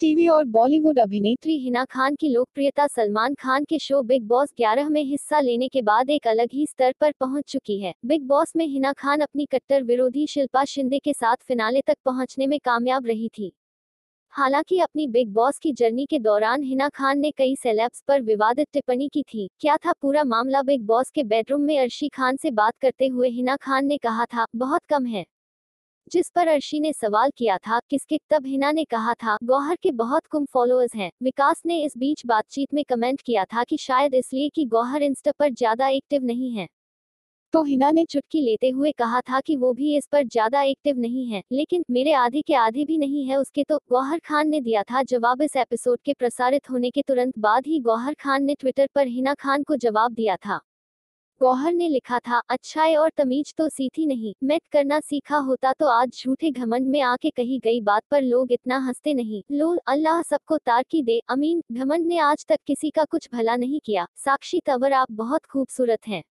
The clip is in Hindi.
टीवी और बॉलीवुड अभिनेत्री हिना खान की लोकप्रियता सलमान खान के शो बिग बॉस 11 में हिस्सा लेने के बाद एक अलग ही स्तर पर पहुँच चुकी है। बिग बॉस में हिना खान अपनी कट्टर विरोधी शिल्पा शिंदे के साथ फिनाले तक पहुँचने में कामयाब रही थी। हालाँकि अपनी बिग बॉस की जर्नी के दौरान हिना खान ने कई सेलेब्स पर विवादित टिप्पणी की थी। क्या था पूरा मामला? बिग बॉस के बेडरूम में अर्शी खान से बात करते हुए हिना खान ने कहा था, बहुत कम है। जिस पर अर्शी ने सवाल किया था, किसके, तब हिना ने कहा था, गौहर के बहुत कम फॉलोअर्स हैं। विकास ने इस बीच बातचीत में कमेंट किया था कि शायद इसलिए कि गौहर इंस्टा पर ज़्यादा एक्टिव नहीं है। तो हिना ने चुटकी लेते हुए कहा था कि वो भी इस पर ज़्यादा एक्टिव नहीं है, लेकिन मेरे आधे के आधे भी नहीं है उसके तो गौहर खान ने दिया था जवाब। इस एपिसोड के प्रसारित होने के तुरंत बाद ही गौहर खान ने ट्विटर पर हिना खान को जवाब दिया था। गौहर ने लिखा था, अच्छाई और तमीज तो सीखी नहीं मैं करना सीखा होता तो आज झूठे घमंड में आके कही गई बात पर लोग इतना हँसते नहीं। लो अल्लाह सबको तार की दे, अमीन, घमंड ने आज तक किसी का कुछ भला नहीं किया। साक्षी तवर आप बहुत खूबसूरत हैं।